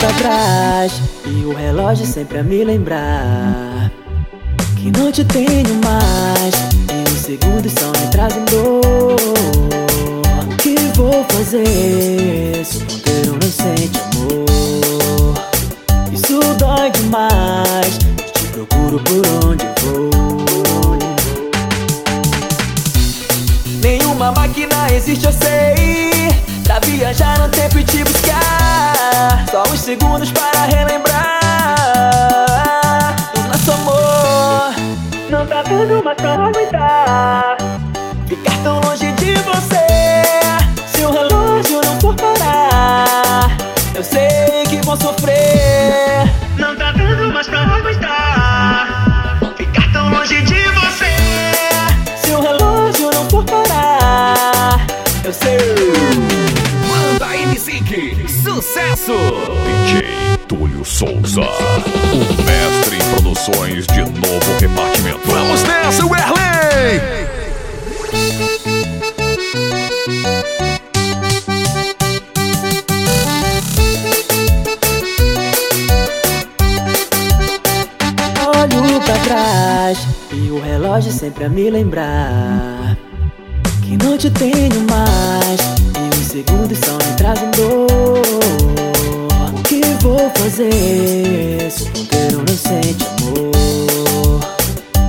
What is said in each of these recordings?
pra trás e o relógio sempre a me lembrar que não te tenho mais e os segundos só me trazem dor. O que vou fazer se o ponteiro não sente amor? Isso dói demais, te procuro por onde vou. Nenhuma máquina existe, eu sei. Pra viajar no tempo e te buscar. Só uns segundos para relembrar o nosso amor. Não tá dando mais pra aguentar. Ficar tão longe de você. Sucesso! DJ Túlio Souza, o mestre em produções de novo repartimento. Vamos nessa, Werley! Olho pra trás e o relógio sempre a me lembrar que não te tenho mais e os segundos só me trazem dor. Fazer se o ponteiro não sente amor?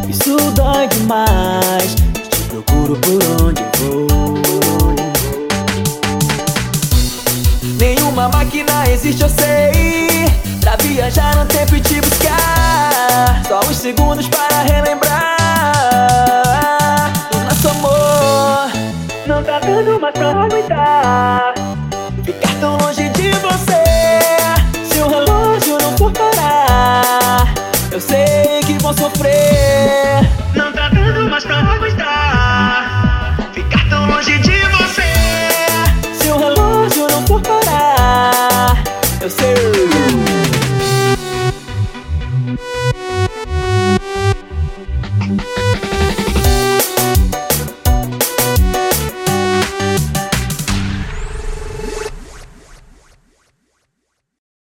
Isso dói demais, te procuro por onde vou. Nenhuma máquina existe, eu sei. Pra viajar no tempo e te buscar. Só uns segundos para relembrar o nosso amor. Não tá dando mais pra aguentar. Valeu!